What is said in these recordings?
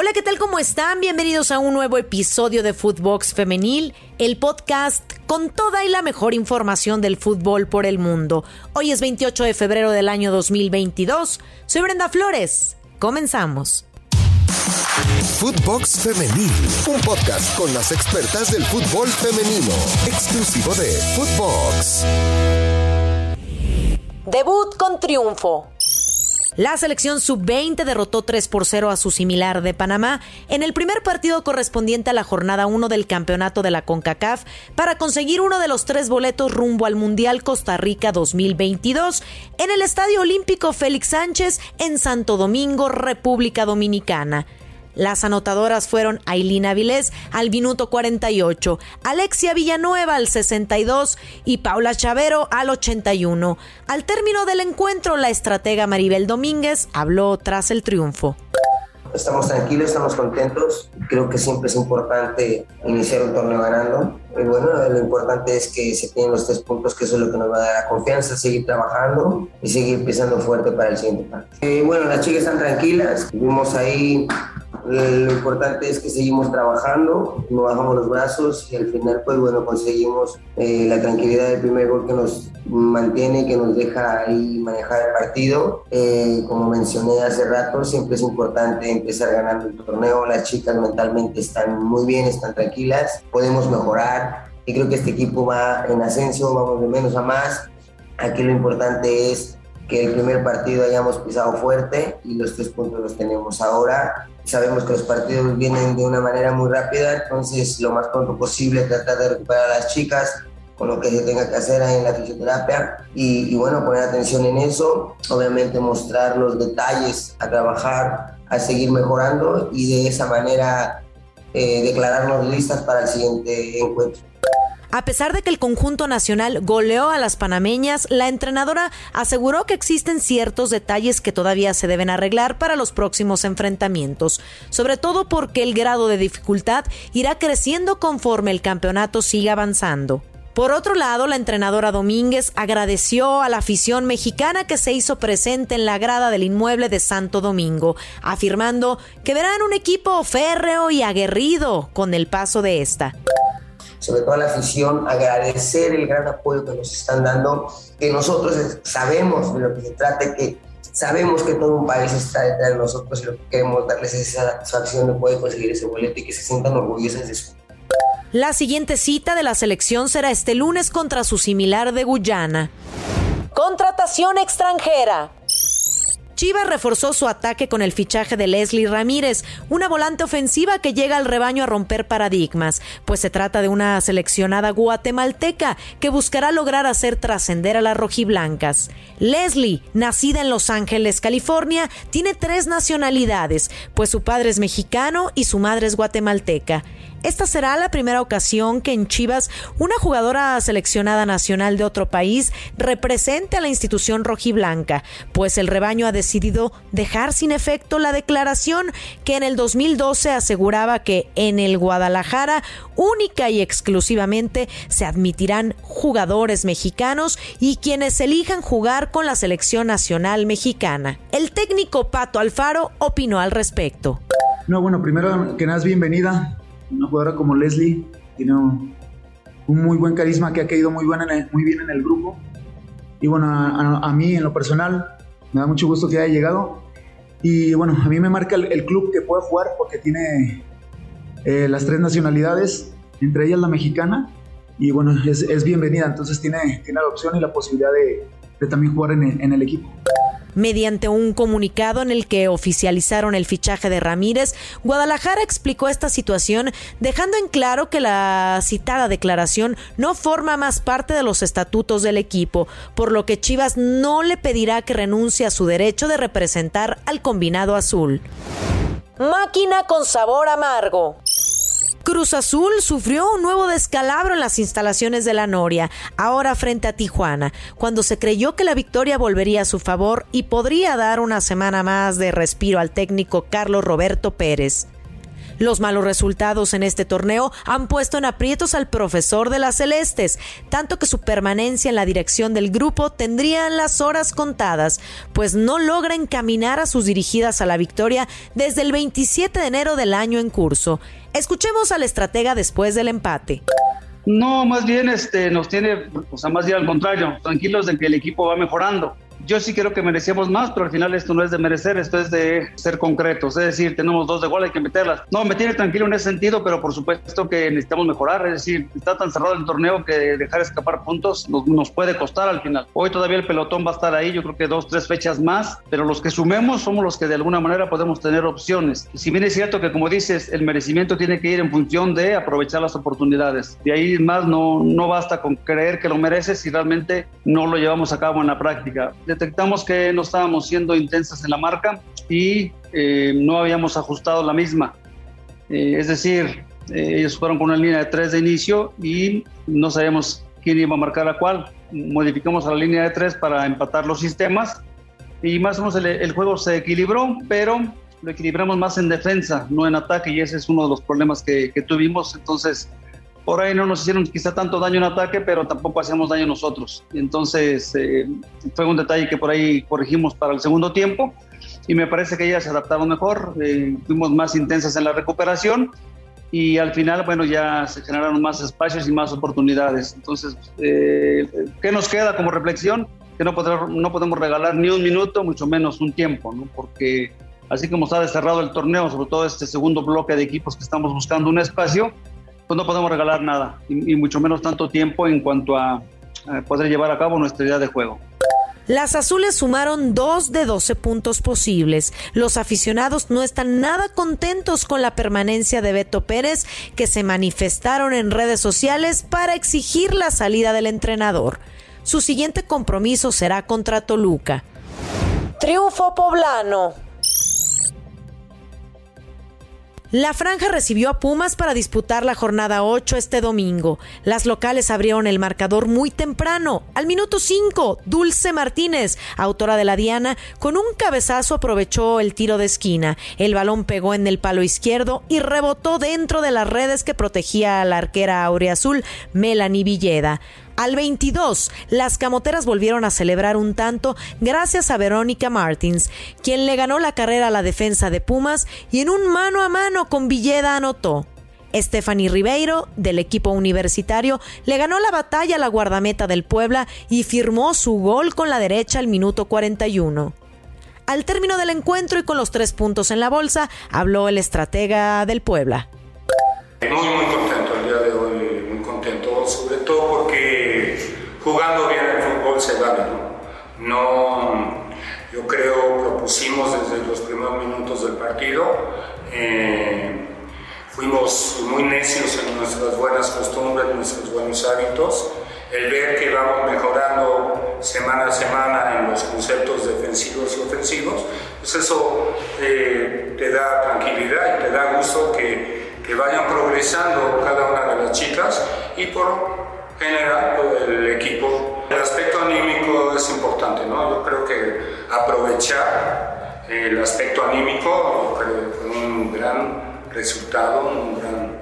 Hola, ¿qué tal? ¿Cómo están? Bienvenidos a un nuevo episodio de Footbox Femenil, el podcast con toda y la mejor información del fútbol por el mundo. Hoy es 28 de febrero del año 2022. Soy Brenda Flores. Comenzamos. Footbox Femenil, un podcast con las expertas del fútbol femenino, exclusivo de Footbox. Debut con triunfo. La selección sub-20 derrotó 3 por 0 a su similar de Panamá en el primer partido correspondiente a la jornada 1 del campeonato de la CONCACAF para conseguir uno de los tres boletos rumbo al Mundial Costa Rica 2022 en el Estadio Olímpico Félix Sánchez en Santo Domingo, República Dominicana. Las anotadoras fueron Ailín Avilés al minuto 48, Alexia Villanueva al 62 y Paula Chavero al 81. Al término del encuentro, la estratega Maribel Domínguez habló tras el triunfo. Estamos tranquilos, estamos contentos. Creo que siempre es importante iniciar un torneo ganando. Y bueno, lo importante es que se tienen los tres puntos, que eso es lo que nos va a dar la confianza, seguir trabajando y seguir pisando fuerte para el siguiente partido. Eh, bueno, las chicas están tranquilas. Vimos ahí lo importante es que seguimos trabajando, no bajamos los brazos y al final, pues bueno, conseguimos eh, la tranquilidad del primer gol que nos mantiene, que nos deja ahí manejar el partido. Eh, como mencioné hace rato, siempre es importante empezar ganando el torneo. Las chicas mentalmente están muy bien, están tranquilas, podemos mejorar y creo que este equipo va en ascenso, vamos de menos a más. Aquí lo importante es que el primer partido hayamos pisado fuerte y los tres puntos los tenemos ahora. Sabemos que los partidos vienen de una manera muy rápida, entonces lo más pronto posible tratar de recuperar a las chicas con lo que se tenga que hacer en la fisioterapia y, bueno, poner atención en eso, obviamente mostrar los detalles a trabajar, a seguir mejorando y de esa manera eh, declararnos listas para el siguiente encuentro. A pesar de que el conjunto nacional goleó a las panameñas, la entrenadora aseguró que existen ciertos detalles que todavía se deben arreglar para los próximos enfrentamientos, sobre todo porque el grado de dificultad irá creciendo conforme el campeonato siga avanzando. Por otro lado, la entrenadora Domínguez agradeció a la afición mexicana que se hizo presente en la grada del inmueble de Santo Domingo, afirmando que verán un equipo férreo y aguerrido con el paso de esta sobre todo a la afición, agradecer el gran apoyo que nos están dando, que nosotros sabemos de lo que se trata, que sabemos que todo un país está detrás de nosotros y lo que queremos darles esa satisfacción de poder conseguir ese boleto y que se sientan orgullosos de eso. La siguiente cita de la selección será este lunes contra su similar de Guyana. Contratación extranjera. Chivas reforzó su ataque con el fichaje de Leslie Ramírez, una volante ofensiva que llega al rebaño a romper paradigmas, pues se trata de una seleccionada guatemalteca que buscará lograr hacer trascender a las rojiblancas. Leslie, nacida en Los Ángeles, California, tiene tres nacionalidades, pues su padre es mexicano y su madre es guatemalteca. Esta será la primera ocasión que en Chivas una jugadora seleccionada nacional de otro país represente a la institución rojiblanca, pues el rebaño ha decidido dejar sin efecto la declaración que en el 2012 aseguraba que en el Guadalajara única y exclusivamente se admitirán jugadores mexicanos y quienes elijan jugar con la selección nacional mexicana. El técnico Pato Alfaro opinó al respecto. No, bueno, primero que nada, bienvenida una jugadora como Leslie tiene un, muy buen carisma que ha caído muy, el, bien en el grupo. Y bueno, a, mí en lo personal me da mucho gusto que haya llegado. Y bueno, a mí me marca el, club que pueda jugar porque tiene eh, las tres nacionalidades, entre ellas la mexicana. Y bueno, es, bienvenida, entonces tiene, tiene la opción y la posibilidad de, también jugar en el equipo. Mediante un comunicado en el que oficializaron el fichaje de Ramírez, Guadalajara explicó esta situación dejando en claro que la citada declaración no forma más parte de los estatutos del equipo, por lo que Chivas no le pedirá que renuncie a su derecho de representar al combinado azul. Máquina con sabor amargo. Cruz Azul sufrió un nuevo descalabro en las instalaciones de la Noria, ahora frente a Tijuana, cuando se creyó que la victoria volvería a su favor y podría dar una semana más de respiro al técnico Carlos Roberto Pérez. Los malos resultados en este torneo han puesto en aprietos al profesor de las Celestes, tanto que su permanencia en la dirección del grupo tendría las horas contadas, pues no logra encaminar a sus dirigidas a la victoria desde el 27 de enero del año en curso. Escuchemos al estratega después del empate. No, más bien este, nos tiene, o sea, más bien al contrario, tranquilos de que el equipo va mejorando yo sí creo que merecíamos más, pero al final esto no es de merecer, esto es de ser concretos. Es decir, tenemos dos de gol, hay que meterlas. No, me tiene tranquilo en ese sentido, pero por supuesto que necesitamos mejorar. Es decir, está tan cerrado el torneo que dejar escapar puntos nos, puede costar al final. Hoy todavía el pelotón va a estar ahí, yo creo que dos, tres fechas más, pero los que sumemos somos los que de alguna manera podemos tener opciones. Si bien es cierto que, como dices, el merecimiento tiene que ir en función de aprovechar las oportunidades. De ahí más no, no basta con creer que lo mereces si realmente no lo llevamos a cabo en la práctica detectamos que no estábamos siendo intensas en la marca y eh, no habíamos ajustado la misma. Eh, es decir, eh, ellos fueron con una línea de tres de inicio y no sabíamos quién iba a marcar a cuál. Modificamos a la línea de tres para empatar los sistemas y más o menos el, juego se equilibró, pero lo equilibramos más en defensa, no en ataque y ese es uno de los problemas que, que tuvimos. Entonces, por ahí no nos hicieron quizá tanto daño en ataque, pero tampoco hacíamos daño nosotros. Entonces eh, fue un detalle que por ahí corregimos para el segundo tiempo y me parece que ellas se adaptaron mejor, eh, fuimos más intensas en la recuperación y al final, bueno, ya se generaron más espacios y más oportunidades. Entonces, eh, ¿qué nos queda como reflexión? Que no podemos, no podemos regalar ni un minuto, mucho menos un tiempo, ¿no? porque así como está cerrado el torneo, sobre todo este segundo bloque de equipos que estamos buscando un espacio, pues no podemos regalar nada, y, mucho menos tanto tiempo en cuanto a, poder llevar a cabo nuestra idea de juego. Las azules sumaron dos de 12 puntos posibles. Los aficionados no están nada contentos con la permanencia de Beto Pérez, que se manifestaron en redes sociales para exigir la salida del entrenador. Su siguiente compromiso será contra Toluca. Triunfo poblano. La franja recibió a Pumas para disputar la jornada 8 este domingo. Las locales abrieron el marcador muy temprano. Al minuto 5, Dulce Martínez, autora de la Diana, con un cabezazo aprovechó el tiro de esquina. El balón pegó en el palo izquierdo y rebotó dentro de las redes que protegía a la arquera aureazul Melanie Villeda. Al 22, las camoteras volvieron a celebrar un tanto gracias a Verónica Martins, quien le ganó la carrera a la defensa de Pumas y en un mano a mano con Villeda anotó. Stephanie Ribeiro, del equipo universitario, le ganó la batalla a la guardameta del Puebla y firmó su gol con la derecha al minuto 41. Al término del encuentro y con los tres puntos en la bolsa, habló el estratega del Puebla. Muy, muy contento el día de hoy, todo porque jugando bien el fútbol se gana, ¿no? yo creo, propusimos desde los primeros minutos del partido, eh, fuimos muy necios en nuestras buenas costumbres, nuestros buenos hábitos, el ver que vamos mejorando semana a semana en los conceptos defensivos y ofensivos, pues eso eh, te da tranquilidad y te da gusto que, que vayan progresando cada una de las chicas y por general el equipo. El aspecto anímico es importante, ¿no? Yo creo que aprovechar el aspecto anímico fue un gran resultado, un gran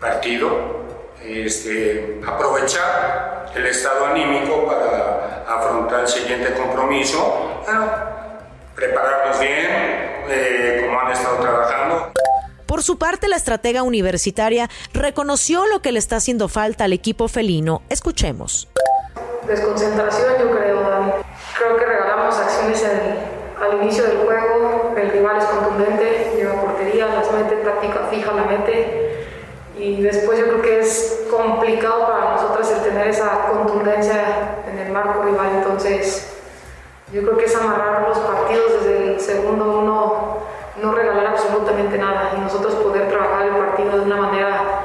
partido. Este, aprovechar el estado anímico para afrontar el siguiente compromiso, bueno, prepararnos bien, eh, como han estado trabajando. Por su parte, la estratega universitaria reconoció lo que le está haciendo falta al equipo felino. Escuchemos. Desconcentración, yo creo, Creo que regalamos acciones al inicio del juego. El rival es contundente, lleva portería, las mete, táctica fija, la mete. Y después yo creo que es complicado para nosotros el tener esa contundencia en el marco rival. Entonces, yo creo que es amarrar los partidos desde el segundo uno no regalar absolutamente nada y nosotros poder trabajar el partido de una manera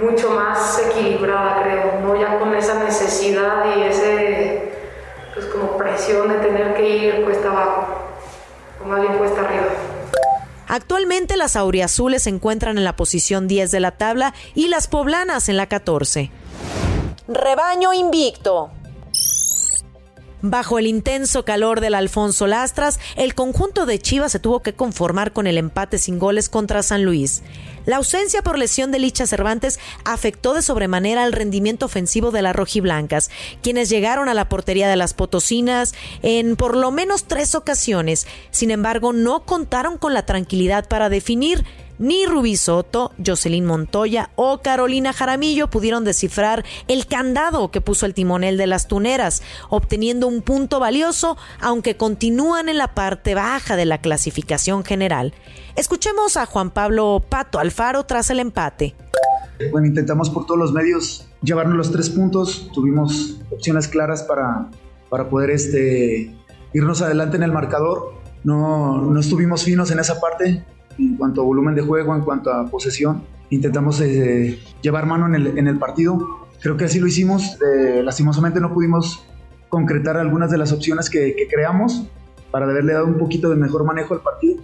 mucho más equilibrada, creo, no ya con esa necesidad y ese, pues como presión de tener que ir cuesta abajo, o más bien cuesta arriba. Actualmente las auriazules se encuentran en la posición 10 de la tabla y las poblanas en la 14. Rebaño invicto. Bajo el intenso calor del Alfonso Lastras, el conjunto de Chivas se tuvo que conformar con el empate sin goles contra San Luis. La ausencia por lesión de Licha Cervantes afectó de sobremanera el rendimiento ofensivo de las rojiblancas, quienes llegaron a la portería de las potosinas en por lo menos tres ocasiones. Sin embargo, no contaron con la tranquilidad para definir ni Rubí Soto, Jocelyn Montoya o Carolina Jaramillo pudieron descifrar el candado que puso el timonel de las tuneras, obteniendo un punto valioso, aunque continúan en la parte baja de la clasificación general. Escuchemos a Juan Pablo Pato Alfaro tras el empate. Bueno, intentamos por todos los medios llevarnos los tres puntos, tuvimos opciones claras para, para poder este, irnos adelante en el marcador. No, no estuvimos finos en esa parte, en cuanto a volumen de juego, en cuanto a posesión. Intentamos eh, llevar mano en el, en el, partido. Creo que así lo hicimos. Eh, lastimosamente no pudimos concretar algunas de las opciones que, que, creamos para haberle dado un poquito de mejor manejo al partido.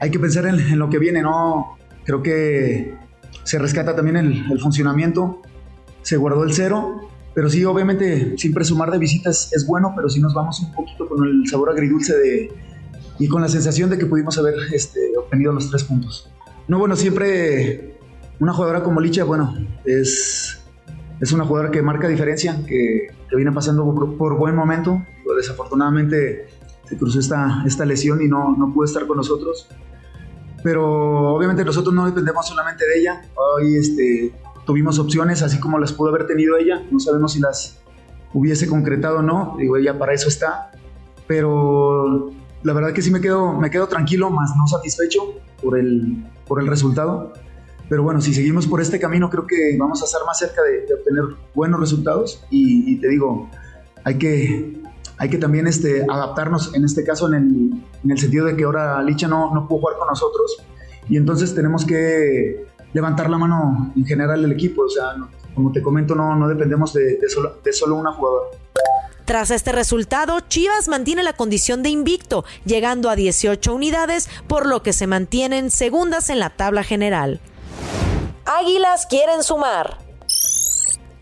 Hay que pensar en, en lo que viene, ¿no? Creo que se rescata también el, el, funcionamiento. Se guardó el cero, pero sí, obviamente, siempre sumar de visitas es bueno, pero si nos vamos un poquito con el sabor agridulce de, y con la sensación de que pudimos haber este, obtenido los tres puntos. No, bueno, siempre una jugadora como Licha, bueno, es, es una jugadora que marca diferencia, que, que viene pasando por, por, buen momento. Desafortunadamente se cruzó esta, esta lesión y no, no pudo estar con nosotros. Pero obviamente nosotros no dependemos solamente de ella. Hoy este, tuvimos opciones, así como las pudo haber tenido ella. No sabemos si las hubiese concretado o no. Digo, ella para eso está. Pero la verdad que sí me quedo, me quedo tranquilo, más no satisfecho por el, por el resultado. Pero bueno, si seguimos por este camino, creo que vamos a estar más cerca de, de obtener buenos resultados. Y, y, te digo, hay que, hay que también este, adaptarnos, en este caso, en el, en el sentido de que ahora Licha no, no pudo jugar con nosotros. Y entonces tenemos que levantar la mano en general el equipo. O sea, no, como te comento, no, no dependemos de, de, solo, de solo una jugadora. Tras este resultado, Chivas mantiene la condición de invicto, llegando a 18 unidades, por lo que se mantienen segundas en la tabla general. Águilas quieren sumar.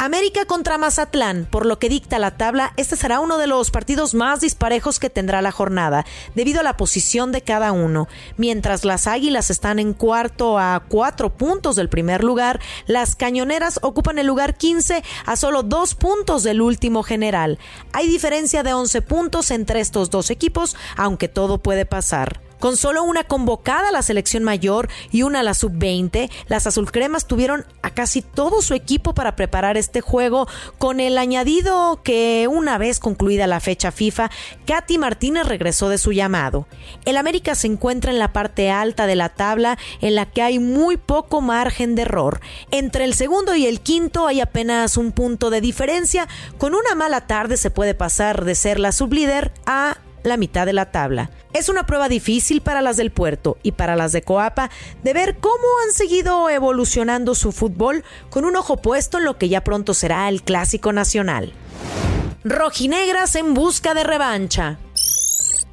América contra Mazatlán, por lo que dicta la tabla, este será uno de los partidos más disparejos que tendrá la jornada, debido a la posición de cada uno. Mientras las Águilas están en cuarto a cuatro puntos del primer lugar, las Cañoneras ocupan el lugar 15 a solo dos puntos del último general. Hay diferencia de 11 puntos entre estos dos equipos, aunque todo puede pasar. Con solo una convocada a la selección mayor y una a la sub-20, las azulcremas tuvieron a casi todo su equipo para preparar este juego, con el añadido que una vez concluida la fecha FIFA, Katy Martínez regresó de su llamado. El América se encuentra en la parte alta de la tabla, en la que hay muy poco margen de error. Entre el segundo y el quinto hay apenas un punto de diferencia. Con una mala tarde se puede pasar de ser la sublíder a la mitad de la tabla. Es una prueba difícil para las del puerto y para las de Coapa de ver cómo han seguido evolucionando su fútbol con un ojo puesto en lo que ya pronto será el clásico nacional. Rojinegras en busca de revancha.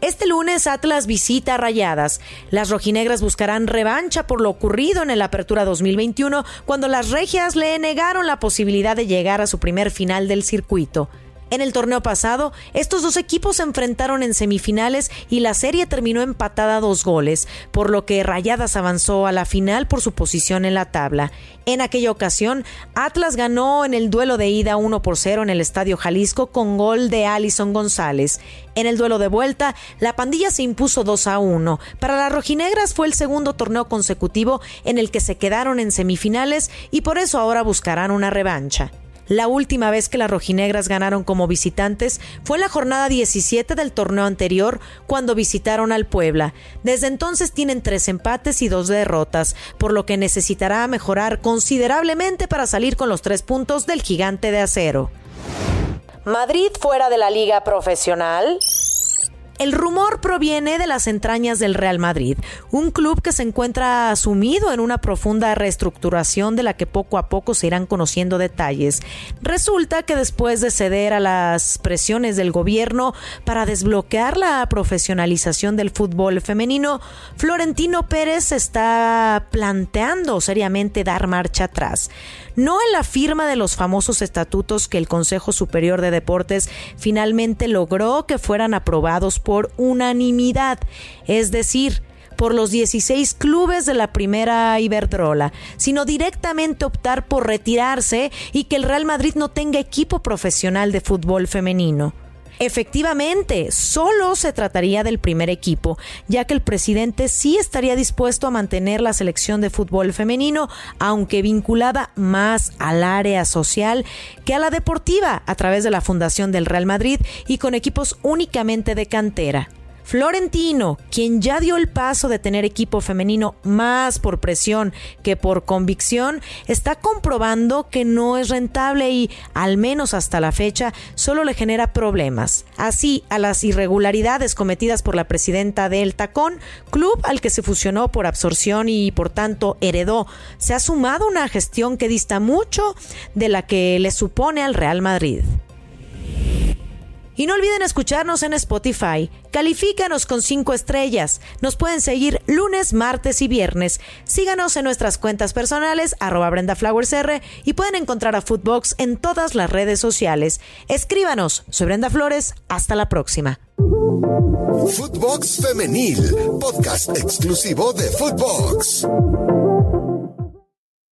Este lunes Atlas visita a Rayadas. Las rojinegras buscarán revancha por lo ocurrido en el Apertura 2021 cuando las regias le negaron la posibilidad de llegar a su primer final del circuito. En el torneo pasado, estos dos equipos se enfrentaron en semifinales y la serie terminó empatada a dos goles, por lo que Rayadas avanzó a la final por su posición en la tabla. En aquella ocasión, Atlas ganó en el duelo de ida 1 por 0 en el Estadio Jalisco con gol de Alison González. En el duelo de vuelta, la pandilla se impuso 2 a 1. Para las rojinegras fue el segundo torneo consecutivo en el que se quedaron en semifinales y por eso ahora buscarán una revancha. La última vez que las rojinegras ganaron como visitantes fue en la jornada 17 del torneo anterior, cuando visitaron al Puebla. Desde entonces tienen tres empates y dos derrotas, por lo que necesitará mejorar considerablemente para salir con los tres puntos del gigante de acero. Madrid fuera de la liga profesional. El rumor proviene de las entrañas del Real Madrid, un club que se encuentra sumido en una profunda reestructuración de la que poco a poco se irán conociendo detalles. Resulta que después de ceder a las presiones del gobierno para desbloquear la profesionalización del fútbol femenino, Florentino Pérez está planteando seriamente dar marcha atrás. no en la firma de los famosos estatutos que el Consejo Superior de Deportes finalmente logró que fueran aprobados por unanimidad, es decir, por los 16 clubes de la primera Iberdrola, sino directamente optar por retirarse y que el Real Madrid no tenga equipo profesional de fútbol femenino. Efectivamente, solo se trataría del primer equipo, ya que el presidente sí estaría dispuesto a mantener la selección de fútbol femenino, aunque vinculada más al área social que a la deportiva a través de la Fundación del Real Madrid y con equipos únicamente de cantera. Florentino, quien ya dio el paso de tener equipo femenino más por presión que por convicción, está comprobando que no es rentable y, al menos hasta la fecha, solo le genera problemas. Así, a las irregularidades cometidas por la presidenta del Tacón, club al que se fusionó por absorción y por tanto heredó, se ha sumado una gestión que dista mucho de la que le supone al Real Madrid. Y no olviden escucharnos en Spotify. Califícanos con 5 estrellas. Nos pueden seguir lunes, martes y viernes. Síganos en nuestras cuentas personales, arroba BrendaFlowersR, y pueden encontrar a Footbox en todas las redes sociales. Escríbanos. Soy Brenda Flores. Hasta la próxima. Footbox Femenil, podcast exclusivo de Footbox.